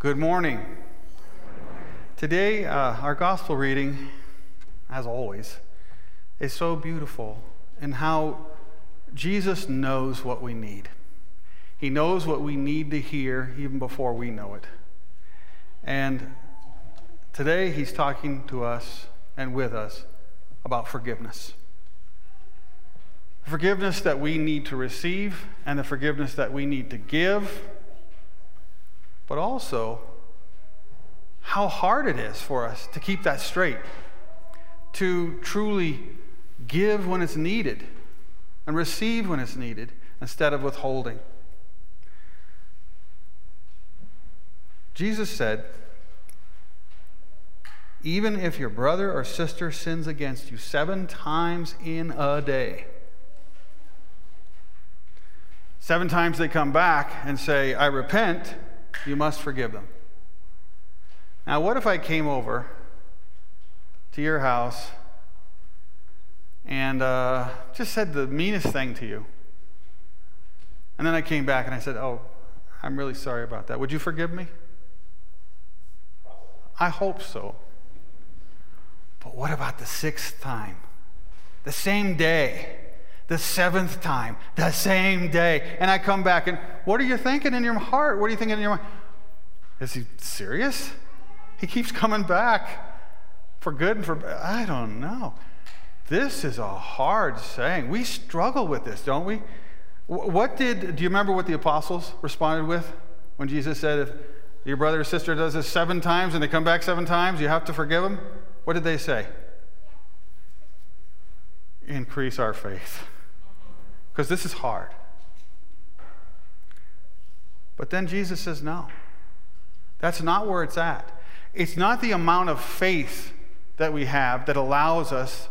Good morning. Today, uh, our gospel reading, as always, is so beautiful in how Jesus knows what we need. He knows what we need to hear even before we know it. And today, he's talking to us and with us about forgiveness. Forgiveness that we need to receive and the forgiveness that we need to give, but also how hard it is for us to keep that straight, to truly give when it's needed and receive when it's needed instead of withholding. Jesus said, even if your brother or sister sins against you seven times in a day, seven times they come back and say, I repent, you must forgive them. Now, what if I came over to your house and uh, just said the meanest thing to you? And then I came back and I said, Oh, I'm really sorry about that. Would you forgive me? I hope so. But what about the sixth time? The same day? The seventh time? The same day? And I come back and what are you thinking in your heart? What are you thinking in your mind? Is he serious? He keeps coming back for good and for bad. I don't know. This is a hard saying. We struggle with this, don't we? What did do you remember what the apostles responded with when Jesus said if your brother or sister does this seven times and they come back seven times, you have to forgive them? What did they say? Increase our faith. Because this is hard. But then Jesus says, no. That's not where it's at. It's not the amount of faith that we have that allows us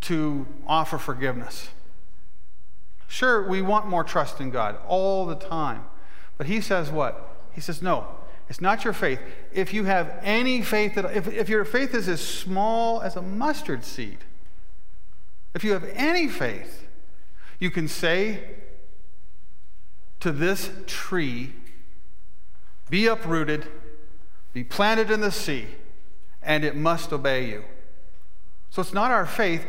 to offer forgiveness. Sure, we want more trust in God all the time. But he says what? He says, no, it's not your faith. If you have any faith, that, if, if your faith is as small as a mustard seed, if you have any faith, you can say to this tree, be uprooted be planted in the sea, and it must obey you. So it's not our faith,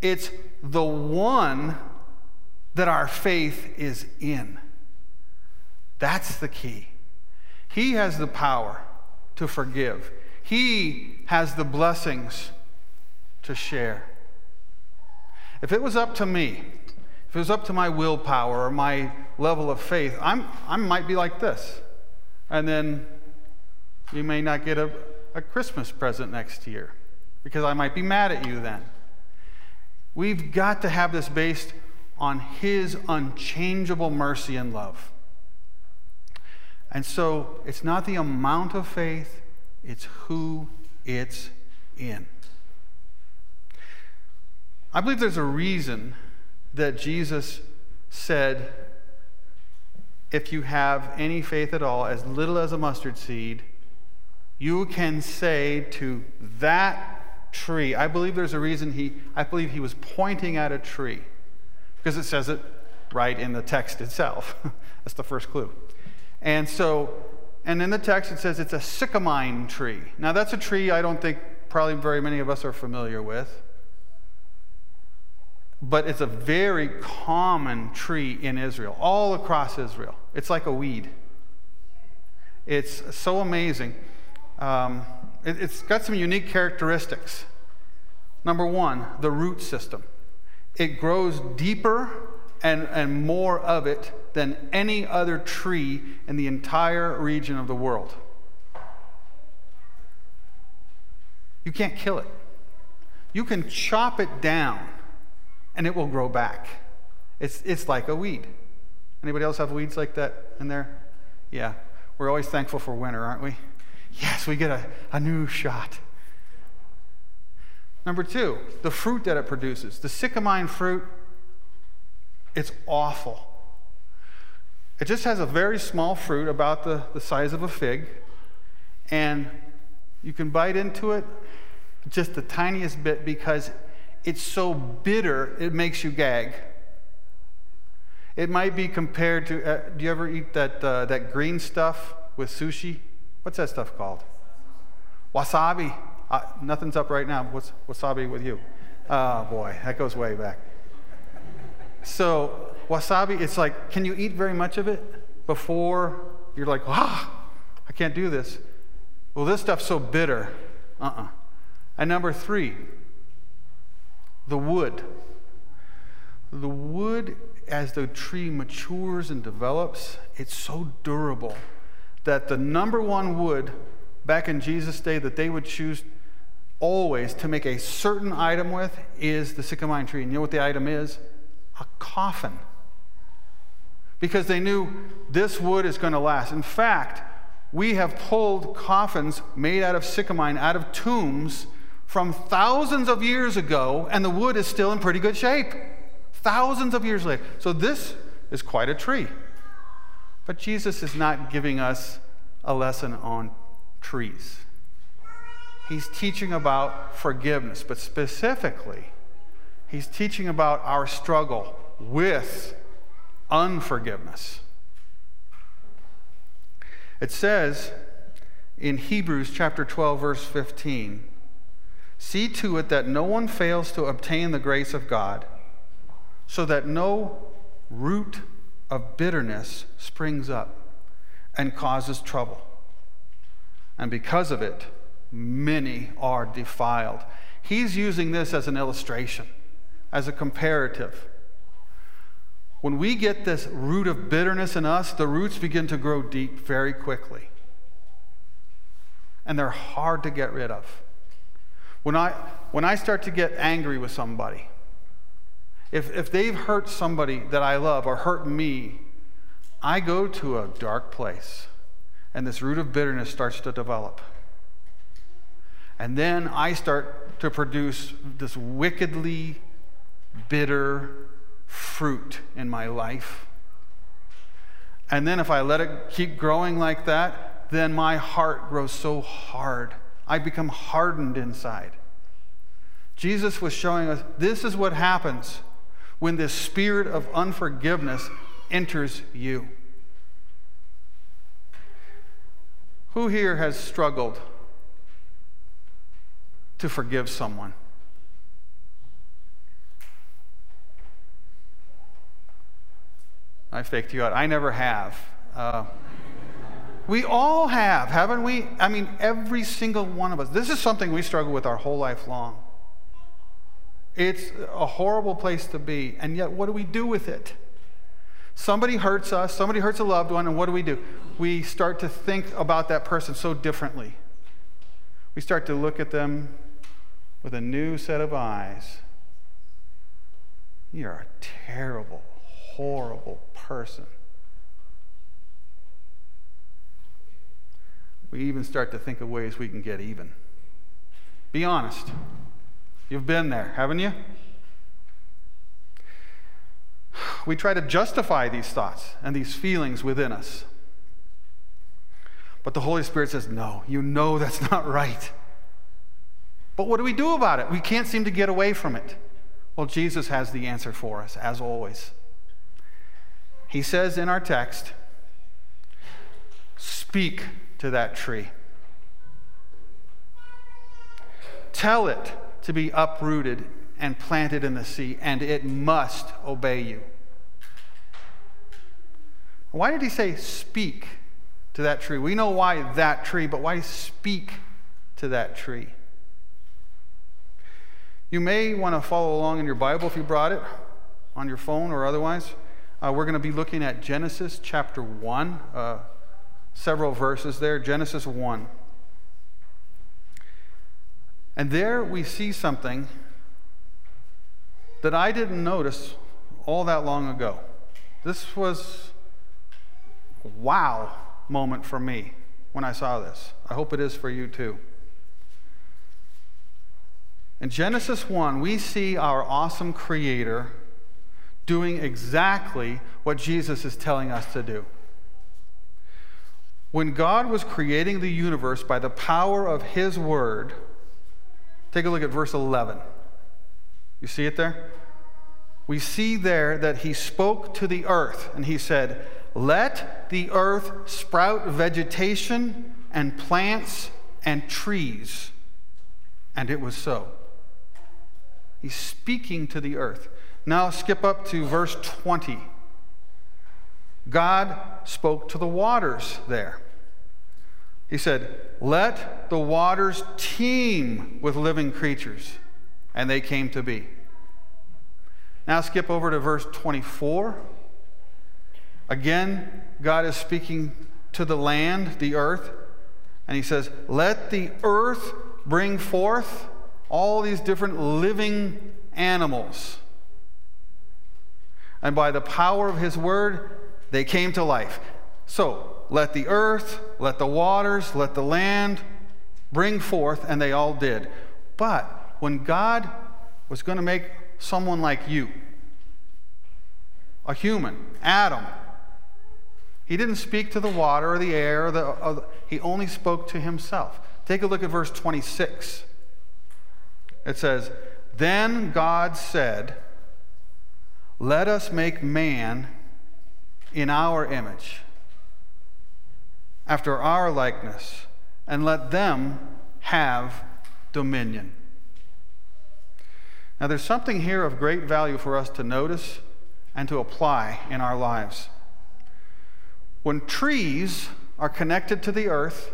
it's the one that our faith is in. That's the key. He has the power to forgive, He has the blessings to share. If it was up to me, if it was up to my willpower or my level of faith, I'm, I might be like this. And then you may not get a, a Christmas present next year because I might be mad at you then. We've got to have this based on His unchangeable mercy and love. And so it's not the amount of faith, it's who it's in. I believe there's a reason that Jesus said, if you have any faith at all, as little as a mustard seed, you can say to that tree, I believe there's a reason he, I believe he was pointing at a tree because it says it right in the text itself. That's the first clue. And so, and in the text it says it's a sycamine tree. Now, that's a tree I don't think probably very many of us are familiar with. But it's a very common tree in Israel, all across Israel. It's like a weed. It's so amazing um, it, it's got some unique characteristics. Number one, the root system. It grows deeper and, and more of it than any other tree in the entire region of the world. You can't kill it. You can chop it down and it will grow back. It's, it's like a weed. Anybody else have weeds like that in there? Yeah. We're always thankful for winter, aren't we? Yes, we get a, a new shot. Number two, the fruit that it produces. The sycamine fruit, it's awful. It just has a very small fruit, about the, the size of a fig, and you can bite into it just the tiniest bit because it's so bitter, it makes you gag. It might be compared to uh, do you ever eat that, uh, that green stuff with sushi? What's that stuff called? Wasabi. Uh, nothing's up right now. What's wasabi with you? Oh boy, that goes way back. So, wasabi, it's like, can you eat very much of it before you're like, ah, I can't do this? Well, this stuff's so bitter. Uh uh-uh. uh And number three, the wood. The wood, as the tree matures and develops, it's so durable that the number one wood back in Jesus' day that they would choose always to make a certain item with is the sycamore tree. And you know what the item is? A coffin. Because they knew this wood is going to last. In fact, we have pulled coffins made out of sycamore out of tombs from thousands of years ago, and the wood is still in pretty good shape. Thousands of years later. So this is quite a tree. But Jesus is not giving us a lesson on trees. He's teaching about forgiveness, but specifically, he's teaching about our struggle with unforgiveness. It says in Hebrews chapter 12 verse 15, see to it that no one fails to obtain the grace of God, so that no root of bitterness springs up and causes trouble. And because of it, many are defiled. He's using this as an illustration, as a comparative. When we get this root of bitterness in us, the roots begin to grow deep very quickly. And they're hard to get rid of. When I, when I start to get angry with somebody, if, if they've hurt somebody that I love or hurt me, I go to a dark place and this root of bitterness starts to develop. And then I start to produce this wickedly bitter fruit in my life. And then if I let it keep growing like that, then my heart grows so hard. I become hardened inside. Jesus was showing us this is what happens when this spirit of unforgiveness enters you. Who here has struggled to forgive someone? I faked you out. I never have. Uh, we all have, haven't we? I mean, every single one of us. This is something we struggle with our whole life long. It's a horrible place to be, and yet what do we do with it? Somebody hurts us, somebody hurts a loved one, and what do we do? We start to think about that person so differently. We start to look at them with a new set of eyes. You're a terrible, horrible person. We even start to think of ways we can get even. Be honest. You've been there, haven't you? we try to justify these thoughts and these feelings within us. But the Holy Spirit says, No, you know that's not right. But what do we do about it? We can't seem to get away from it. Well, Jesus has the answer for us, as always. He says in our text, Speak to that tree. Tell it to be uprooted and planted in the sea, and it must obey you. Why did he say speak to that tree? We know why that tree, but why speak to that tree? You may want to follow along in your Bible if you brought it on your phone or otherwise. Uh, we're going to be looking at Genesis chapter 1, uh, several verses there. Genesis 1. And there we see something that I didn't notice all that long ago. This was a wow moment for me when I saw this. I hope it is for you too. In Genesis 1, we see our awesome Creator doing exactly what Jesus is telling us to do. When God was creating the universe by the power of His Word, take a look at verse 11. You see it there? We see there that He spoke to the earth and He said, let the earth sprout vegetation and plants and trees. And it was so. He's speaking to the earth. Now skip up to verse 20. God spoke to the waters there. He said, Let the waters teem with living creatures. And they came to be. Now skip over to verse 24. Again, God is speaking to the land, the earth, and he says, Let the earth bring forth all these different living animals. And by the power of his word, they came to life. So, let the earth, let the waters, let the land bring forth, and they all did. But when God was going to make someone like you, a human, Adam, he didn't speak to the water or the air, or the, or the, he only spoke to himself. Take a look at verse 26. It says, Then God said, Let us make man in our image, after our likeness, and let them have dominion. Now, there's something here of great value for us to notice and to apply in our lives. When trees are connected to the earth,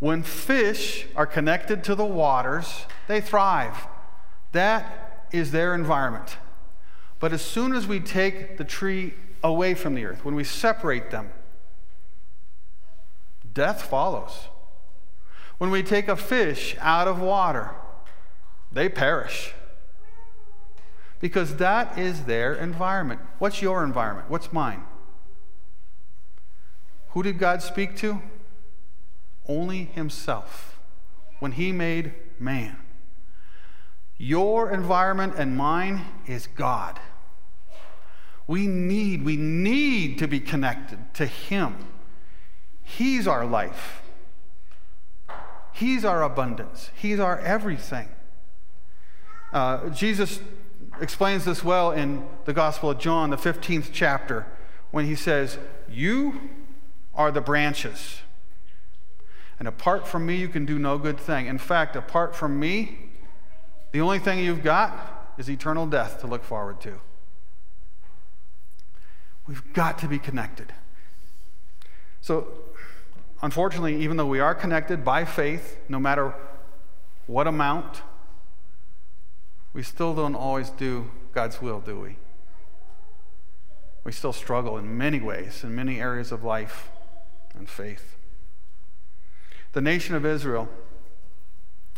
when fish are connected to the waters, they thrive. That is their environment. But as soon as we take the tree away from the earth, when we separate them, death follows. When we take a fish out of water, they perish. Because that is their environment. What's your environment? What's mine? Who did God speak to? Only Himself when He made man. Your environment and mine is God. We need, we need to be connected to Him. He's our life. He's our abundance. He's our everything. Uh, Jesus explains this well in the Gospel of John, the 15th chapter, when he says, You are the branches. And apart from me, you can do no good thing. In fact, apart from me, the only thing you've got is eternal death to look forward to. We've got to be connected. So, unfortunately, even though we are connected by faith, no matter what amount, we still don't always do God's will, do we? We still struggle in many ways, in many areas of life and faith. The nation of Israel,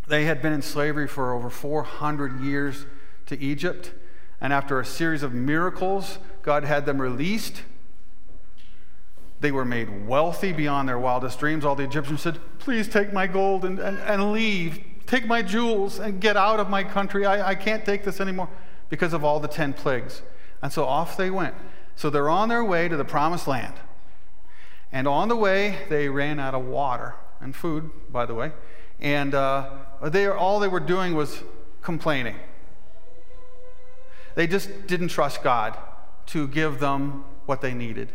they had been in slavery for over 400 years to Egypt, and after a series of miracles, God had them released. They were made wealthy beyond their wildest dreams. All the Egyptians said, Please take my gold and, and, and leave. Take my jewels and get out of my country. I, I can't take this anymore because of all the 10 plagues. And so off they went. So they're on their way to the promised land. And on the way, they ran out of water and food, by the way. And uh, they, all they were doing was complaining. They just didn't trust God to give them what they needed.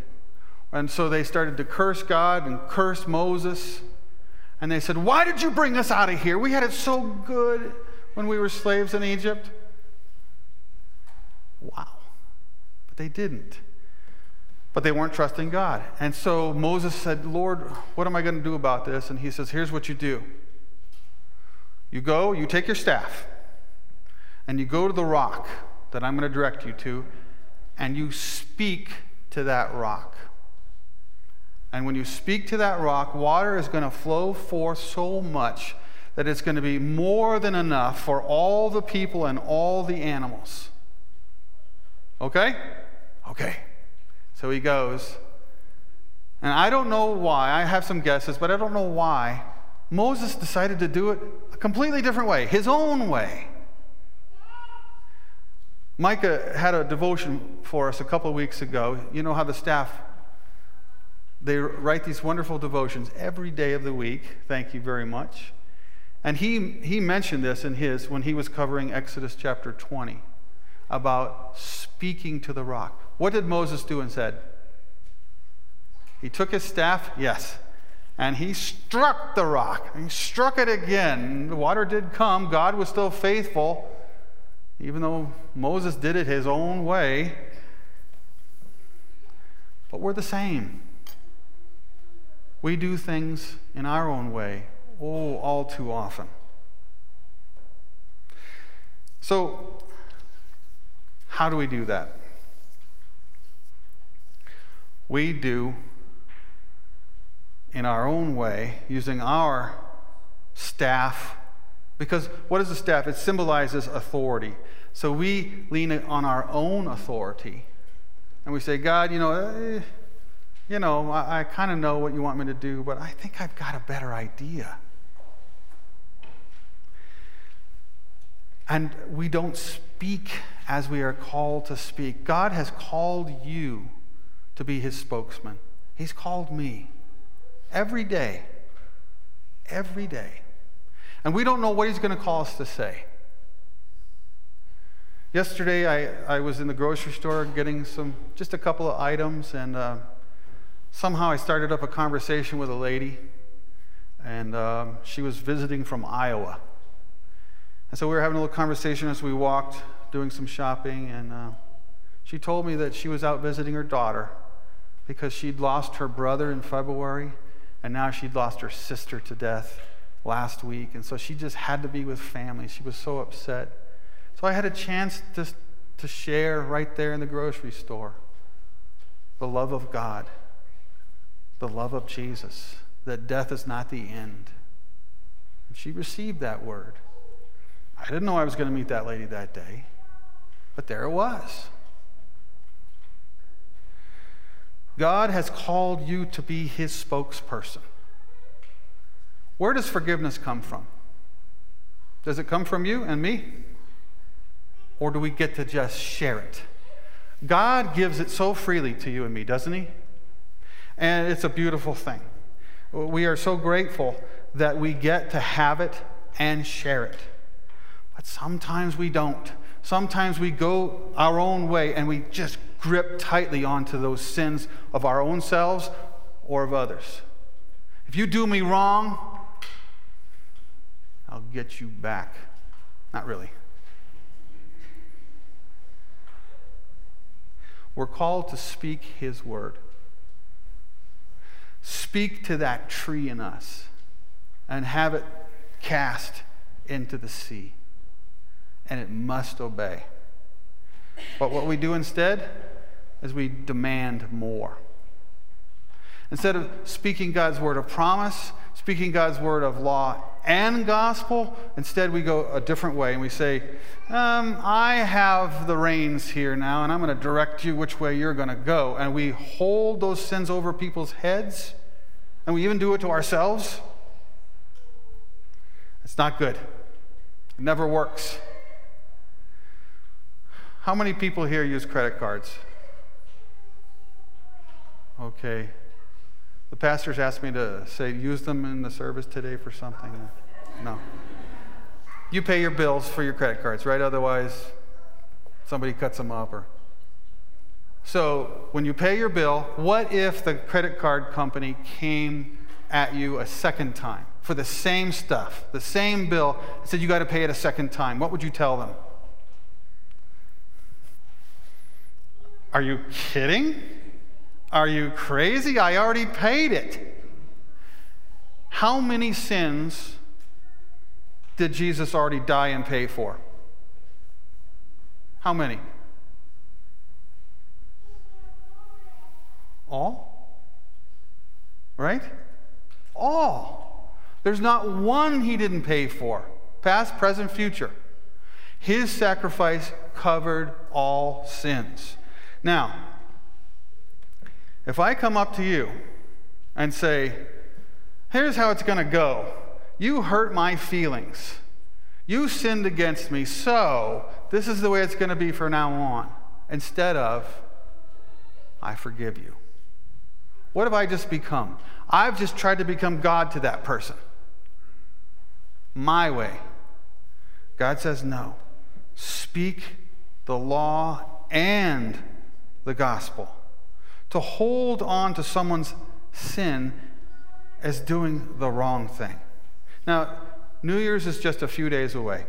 And so they started to curse God and curse Moses. And they said, Why did you bring us out of here? We had it so good when we were slaves in Egypt. Wow. But they didn't. But they weren't trusting God. And so Moses said, Lord, what am I going to do about this? And he says, Here's what you do you go, you take your staff, and you go to the rock that I'm going to direct you to, and you speak to that rock. And when you speak to that rock, water is going to flow forth so much that it's going to be more than enough for all the people and all the animals. Okay? Okay. So he goes. And I don't know why, I have some guesses, but I don't know why Moses decided to do it a completely different way, his own way. Micah had a devotion for us a couple of weeks ago. You know how the staff they write these wonderful devotions every day of the week. Thank you very much. And he, he mentioned this in his when he was covering Exodus chapter 20 about speaking to the rock. What did Moses do and said? He took his staff, yes, and he struck the rock. He struck it again. The water did come. God was still faithful, even though Moses did it his own way. But we're the same. We do things in our own way, oh, all too often. So, how do we do that? We do in our own way, using our staff, because what is a staff? It symbolizes authority. So we lean on our own authority and we say, God, you know, eh, you know, I, I kind of know what you want me to do, but I think I've got a better idea. And we don't speak as we are called to speak. God has called you to be his spokesman. He's called me every day. Every day. And we don't know what he's going to call us to say. Yesterday, I, I was in the grocery store getting some, just a couple of items, and uh, somehow I started up a conversation with a lady, and um, she was visiting from Iowa. And so we were having a little conversation as we walked, doing some shopping, and uh, she told me that she was out visiting her daughter because she'd lost her brother in February, and now she'd lost her sister to death last week. And so she just had to be with family. She was so upset. So I had a chance to, to share right there in the grocery store the love of God, the love of Jesus, that death is not the end. And she received that word. I didn't know I was going to meet that lady that day, but there it was. God has called you to be his spokesperson. Where does forgiveness come from? Does it come from you and me? or do we get to just share it? God gives it so freely to you and me, doesn't He? And it's a beautiful thing. We are so grateful that we get to have it and share it. But sometimes we don't. Sometimes we go our own way and we just grip tightly onto those sins of our own selves or of others. If you do me wrong, I'll get you back. Not really. We're called to speak His word. Speak to that tree in us and have it cast into the sea. And it must obey. But what we do instead is we demand more. Instead of speaking God's word of promise, speaking God's word of law and gospel. Instead, we go a different way and we say, um, I have the reins here now, and I'm going to direct you which way you're going to go. And we hold those sins over people's heads, and we even do it to ourselves. It's not good, it never works. How many people here use credit cards? Okay, the pastors asked me to say, use them in the service today for something. No. You pay your bills for your credit cards, right? Otherwise, somebody cuts them up or. So, when you pay your bill, what if the credit card company came at you a second time for the same stuff, the same bill, and said you got to pay it a second time? What would you tell them? Are you kidding? Are you crazy? I already paid it. How many sins did Jesus already die and pay for? How many? All? Right? All. There's not one he didn't pay for, past, present, future. His sacrifice covered all sins. Now, if I come up to you and say, here's how it's going to go you hurt my feelings. You sinned against me, so this is the way it's going to be from now on. Instead of, I forgive you. What have I just become? I've just tried to become God to that person. My way. God says, no. Speak the law and the gospel to hold on to someone's sin as doing the wrong thing. Now, New Year's is just a few days away.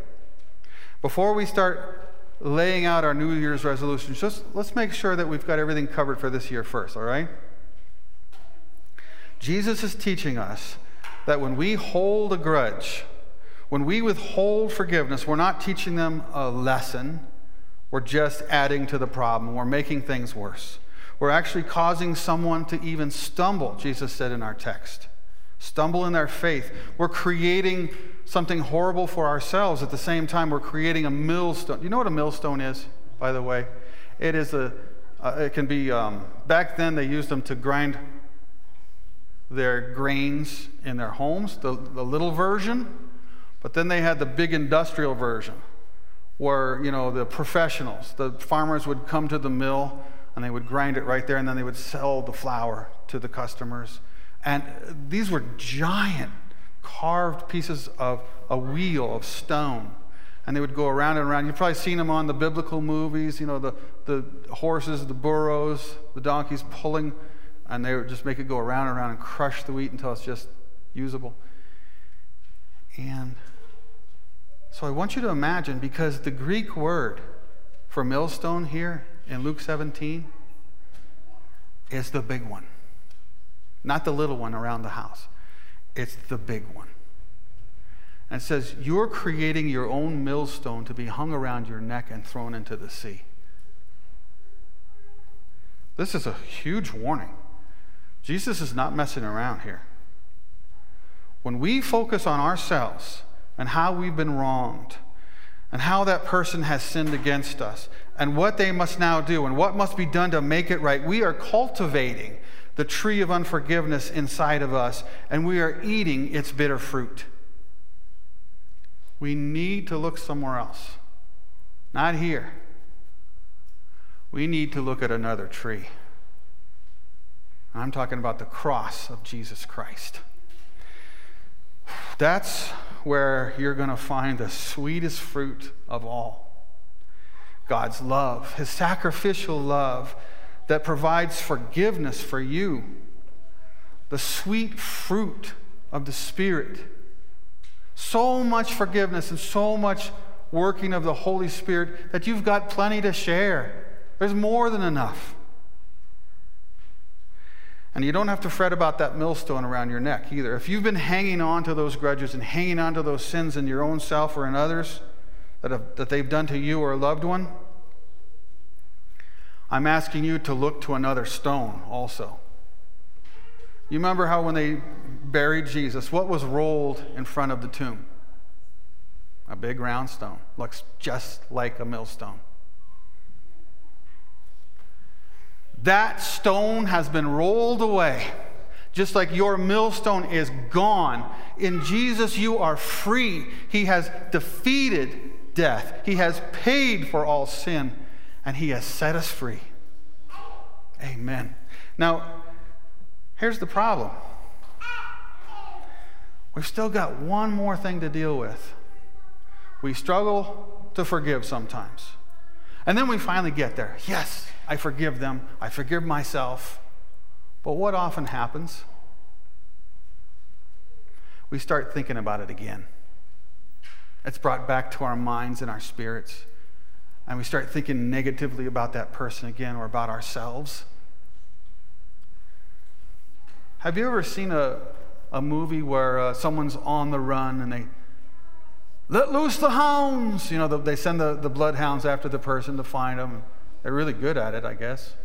Before we start laying out our New Year's resolutions, just let's make sure that we've got everything covered for this year first, all right? Jesus is teaching us that when we hold a grudge, when we withhold forgiveness, we're not teaching them a lesson, we're just adding to the problem, we're making things worse. We're actually causing someone to even stumble, Jesus said in our text. Stumble in their faith. We're creating something horrible for ourselves. At the same time, we're creating a millstone. You know what a millstone is, by the way? It is a, uh, it can be, um, back then they used them to grind their grains in their homes, the, the little version. But then they had the big industrial version where, you know, the professionals, the farmers would come to the mill and they would grind it right there, and then they would sell the flour to the customers. And these were giant carved pieces of a wheel of stone. And they would go around and around. You've probably seen them on the biblical movies, you know, the, the horses, the burros, the donkeys pulling, and they would just make it go around and around and crush the wheat until it's just usable. And so I want you to imagine, because the Greek word for millstone here in Luke 17 is the big one, not the little one around the house. It's the big one. And says, You're creating your own millstone to be hung around your neck and thrown into the sea. This is a huge warning. Jesus is not messing around here. When we focus on ourselves and how we've been wronged, and how that person has sinned against us and what they must now do and what must be done to make it right. We are cultivating the tree of unforgiveness inside of us and we are eating its bitter fruit. We need to look somewhere else, not here. We need to look at another tree. I'm talking about the cross of Jesus Christ. That's where you're going to find the sweetest fruit of all God's love, His sacrificial love that provides forgiveness for you, the sweet fruit of the Spirit. So much forgiveness and so much working of the Holy Spirit that you've got plenty to share. There's more than enough. And you don't have to fret about that millstone around your neck either. If you've been hanging on to those grudges and hanging on to those sins in your own self or in others that, have, that they've done to you or a loved one, I'm asking you to look to another stone also. You remember how when they buried Jesus, what was rolled in front of the tomb? A big round stone. Looks just like a millstone. That stone has been rolled away, just like your millstone is gone. In Jesus, you are free. He has defeated death, He has paid for all sin, and He has set us free. Amen. Now, here's the problem we've still got one more thing to deal with. We struggle to forgive sometimes. And then we finally get there. Yes, I forgive them. I forgive myself. But what often happens? We start thinking about it again. It's brought back to our minds and our spirits. And we start thinking negatively about that person again or about ourselves. Have you ever seen a, a movie where uh, someone's on the run and they let loose the hounds? You know, they send the, the bloodhounds after the person to find them. They're really good at it, I guess.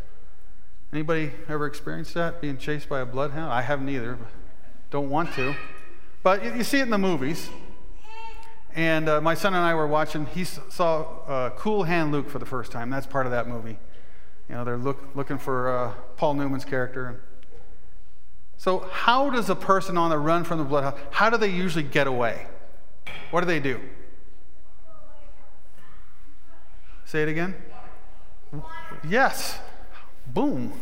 Anybody ever experienced that, being chased by a bloodhound? I haven't either. Don't want to. But you, see it in the movies. And uh, my son and I were watching, he saw uh, Cool Hand Luke for the first time. That's part of that movie. You know, they're look, looking for uh, Paul Newman's character. So, how does a person on the run from the bloodhound, how do they usually get away? What do they do? Say it again. Yes. Boom.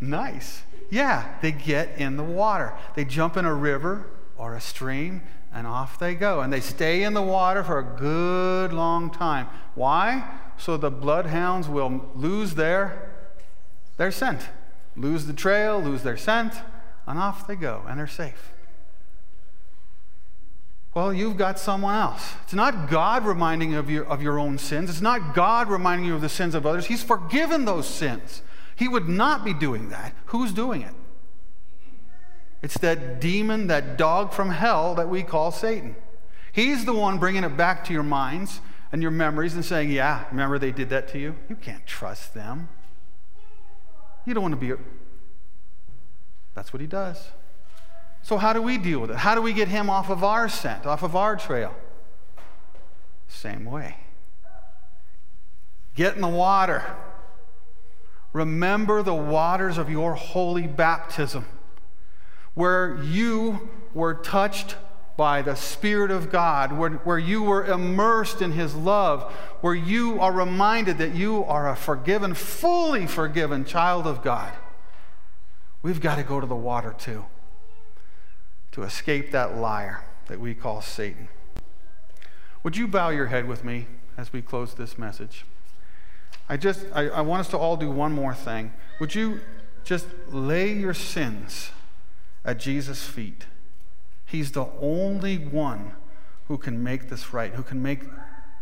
Nice. Yeah, they get in the water. They jump in a river or a stream and off they go. And they stay in the water for a good long time. Why? So the bloodhounds will lose their, their scent, lose the trail, lose their scent, and off they go, and they're safe. Well, you've got someone else. It's not God reminding you of your, of your own sins. It's not God reminding you of the sins of others. He's forgiven those sins. He would not be doing that. Who's doing it? It's that demon, that dog from hell that we call Satan. He's the one bringing it back to your minds and your memories and saying, Yeah, remember they did that to you? You can't trust them. You don't want to be. That's what he does. So, how do we deal with it? How do we get him off of our scent, off of our trail? Same way. Get in the water. Remember the waters of your holy baptism, where you were touched by the Spirit of God, where, where you were immersed in His love, where you are reminded that you are a forgiven, fully forgiven child of God. We've got to go to the water too to escape that liar that we call Satan. Would you bow your head with me as we close this message? I just, I, I want us to all do one more thing. Would you just lay your sins at Jesus' feet? He's the only one who can make this right, who can make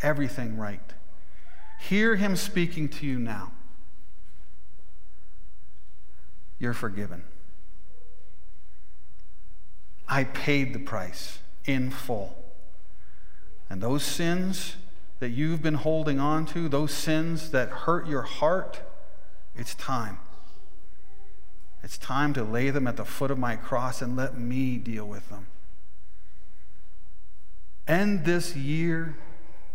everything right. Hear him speaking to you now. You're forgiven. I paid the price in full. And those sins that you've been holding on to, those sins that hurt your heart, it's time. It's time to lay them at the foot of my cross and let me deal with them. End this year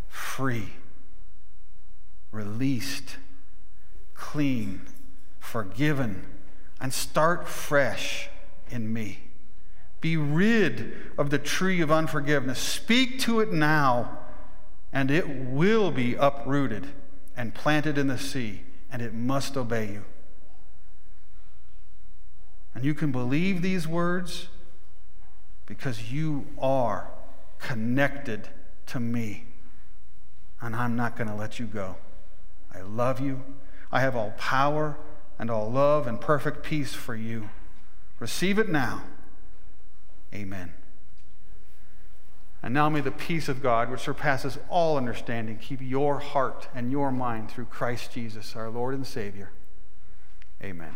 free, released, clean, forgiven, and start fresh in me. Be rid of the tree of unforgiveness. Speak to it now, and it will be uprooted and planted in the sea, and it must obey you. And you can believe these words because you are connected to me, and I'm not going to let you go. I love you. I have all power and all love and perfect peace for you. Receive it now. Amen. And now may the peace of God, which surpasses all understanding, keep your heart and your mind through Christ Jesus, our Lord and Savior. Amen.